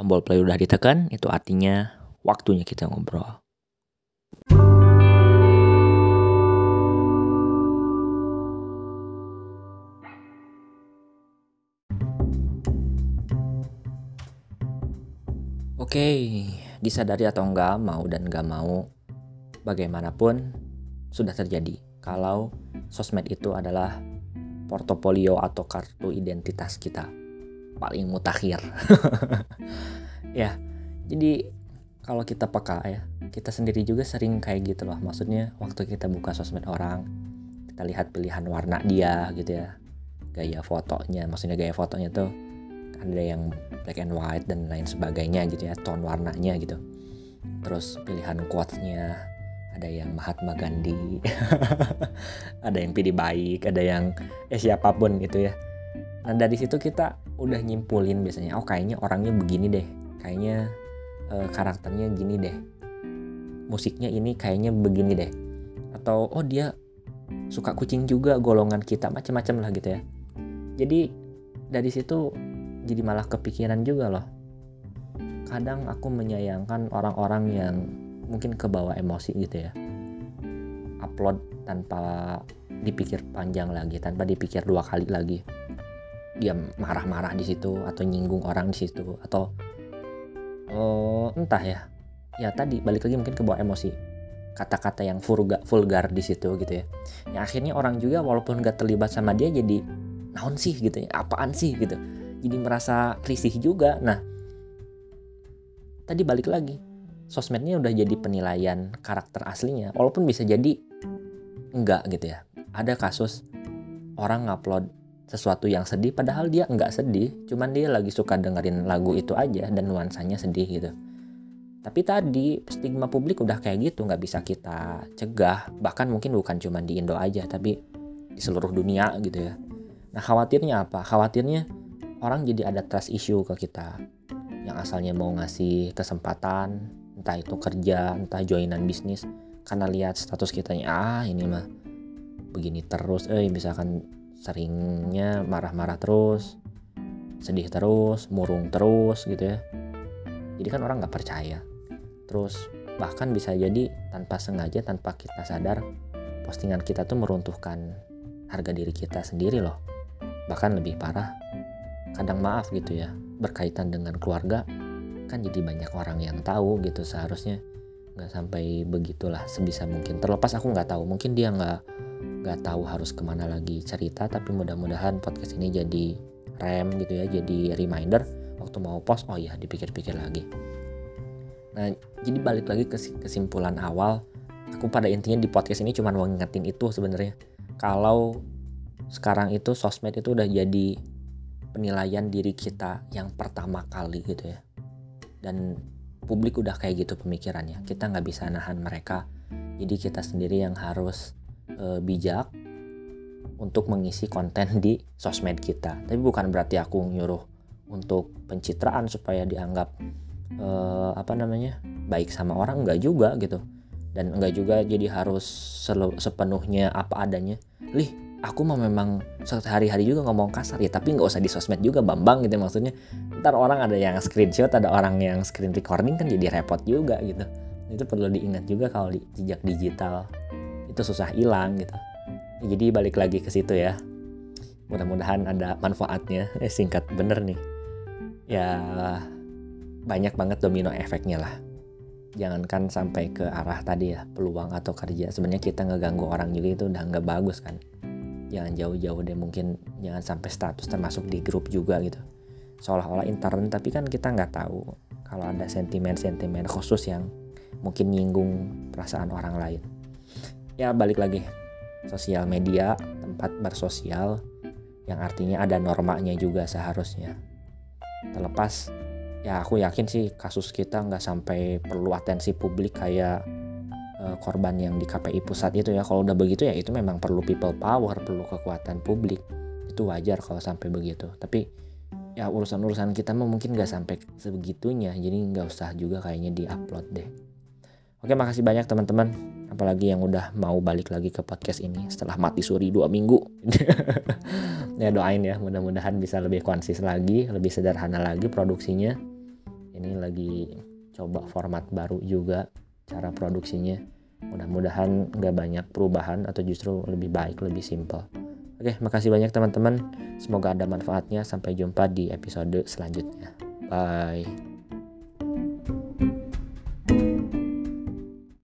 Tombol play udah ditekan, itu artinya waktunya kita ngobrol. Oke, disadari atau enggak, mau dan enggak mau, bagaimanapun sudah terjadi. Kalau sosmed itu adalah portofolio atau kartu identitas kita paling mutakhir. ya, jadi kalau kita peka ya, kita sendiri juga sering kayak gitu loh. Maksudnya waktu kita buka sosmed orang, kita lihat pilihan warna dia gitu ya, gaya fotonya. Maksudnya gaya fotonya tuh ada yang black and white dan lain sebagainya gitu ya, tone warnanya gitu. Terus pilihan quotes-nya, ada yang Mahatma Gandhi, ada yang pilih baik, ada yang eh siapa pun gitu ya. Nah dari situ kita udah nyimpulin biasanya, oh kayaknya orangnya begini deh, kayaknya eh, karakternya gini deh, musiknya ini kayaknya begini deh, atau oh dia suka kucing juga golongan kita macam-macam lah gitu ya. Jadi dari situ jadi malah kepikiran juga loh. Kadang aku menyayangkan orang-orang yang mungkin kebawa emosi gitu ya. Upload tanpa dipikir panjang lagi tanpa dipikir dua kali lagi dia marah-marah di situ atau nyinggung orang di situ atau oh, entah ya. Ya tadi balik lagi mungkin kebawa emosi. Kata-kata yang vulgar, vulgar di situ gitu ya. Yang akhirnya orang juga walaupun gak terlibat sama dia jadi naon sih? gitu ya. Apaan sih? gitu. Jadi merasa risih juga. Nah tadi balik lagi. Sosmednya udah jadi penilaian karakter aslinya walaupun bisa jadi enggak gitu ya. Ada kasus orang ngupload sesuatu yang sedih padahal dia enggak sedih. Cuman dia lagi suka dengerin lagu itu aja dan nuansanya sedih gitu. Tapi tadi stigma publik udah kayak gitu nggak bisa kita cegah. Bahkan mungkin bukan cuma di Indo aja tapi di seluruh dunia gitu ya. Nah khawatirnya apa? Khawatirnya orang jadi ada trust issue ke kita. Yang asalnya mau ngasih kesempatan entah itu kerja entah joinan bisnis karena lihat status kita ah ini mah begini terus. Eh misalkan seringnya marah-marah terus sedih terus murung terus gitu ya. Jadi kan orang nggak percaya. Terus bahkan bisa jadi tanpa sengaja tanpa kita sadar postingan kita tuh meruntuhkan harga diri kita sendiri loh. Bahkan lebih parah kadang maaf gitu ya berkaitan dengan keluarga kan jadi banyak orang yang tahu gitu seharusnya. Nggak sampai begitulah sebisa mungkin. Terlepas aku nggak tahu mungkin dia nggak nggak tahu harus ke mana lagi cerita tapi mudah-mudahan podcast ini jadi rem gitu ya jadi reminder waktu mau post oh iya dipikir-pikir lagi. Nah jadi balik lagi ke kesimpulan awal aku pada intinya di podcast ini cuma mau ngingetin itu sebenarnya. Kalau sekarang itu sosmed itu udah jadi penilaian diri kita yang pertama kali gitu ya. Dan publik udah kayak gitu pemikirannya. Kita nggak bisa nahan mereka. Jadi kita sendiri yang harus e, bijak untuk mengisi konten di sosmed kita. Tapi bukan berarti aku nyuruh untuk pencitraan supaya dianggap e, apa namanya baik sama orang nggak juga gitu. Dan enggak juga jadi harus sepenuhnya apa adanya. Lih aku mah memang sehari-hari juga ngomong kasar ya tapi nggak usah di sosmed juga bambang gitu maksudnya. Ntar orang ada yang screenshot ada orang yang screen recording kan jadi repot juga gitu. Itu perlu diingat juga kalau di jejak digital itu susah hilang gitu. Jadi balik lagi ke situ ya. Mudah-mudahan ada manfaatnya. Eh, singkat bener nih. Ya banyak banget domino efeknya lah. Jangankan sampai ke arah tadi ya peluang atau kerja. Sebenarnya kita ngeganggu orang juga itu udah nggak bagus kan. Jangan jauh-jauh deh mungkin jangan sampai status termasuk di grup juga gitu. Seolah-olah intern tapi kan kita nggak tahu kalau ada sentimen-sentimen khusus yang mungkin nyinggung perasaan orang lain ya balik lagi. Sosial media tempat bersosial yang artinya ada normanya juga seharusnya. Terlepas ya aku yakin sih kasus kita nggak sampai perlu atensi publik kayak Eh, korban yang di KPI pusat itu ya. Kalau udah begitu ya itu memang perlu people power perlu kekuatan publik. Itu wajar kalau sampai begitu. Tapi ya urusan-urusan kita mah mungkin nggak sampai sebegitunya. Jadi nggak usah juga kayaknya di-upload deh. Oke makasih banyak teman-teman apalagi yang udah mau balik lagi ke podcast ini setelah mati suri dua minggu. Ya doain ya mudah-mudahan bisa lebih konsis lagi lebih sederhana lagi produksinya. Ini lagi coba format baru juga cara produksinya. Mudah-mudahan nggak banyak perubahan atau justru lebih baik lebih simple oke makasih banyak teman-teman. Semoga ada manfaatnya. Sampai jumpa di episode selanjutnya. Bye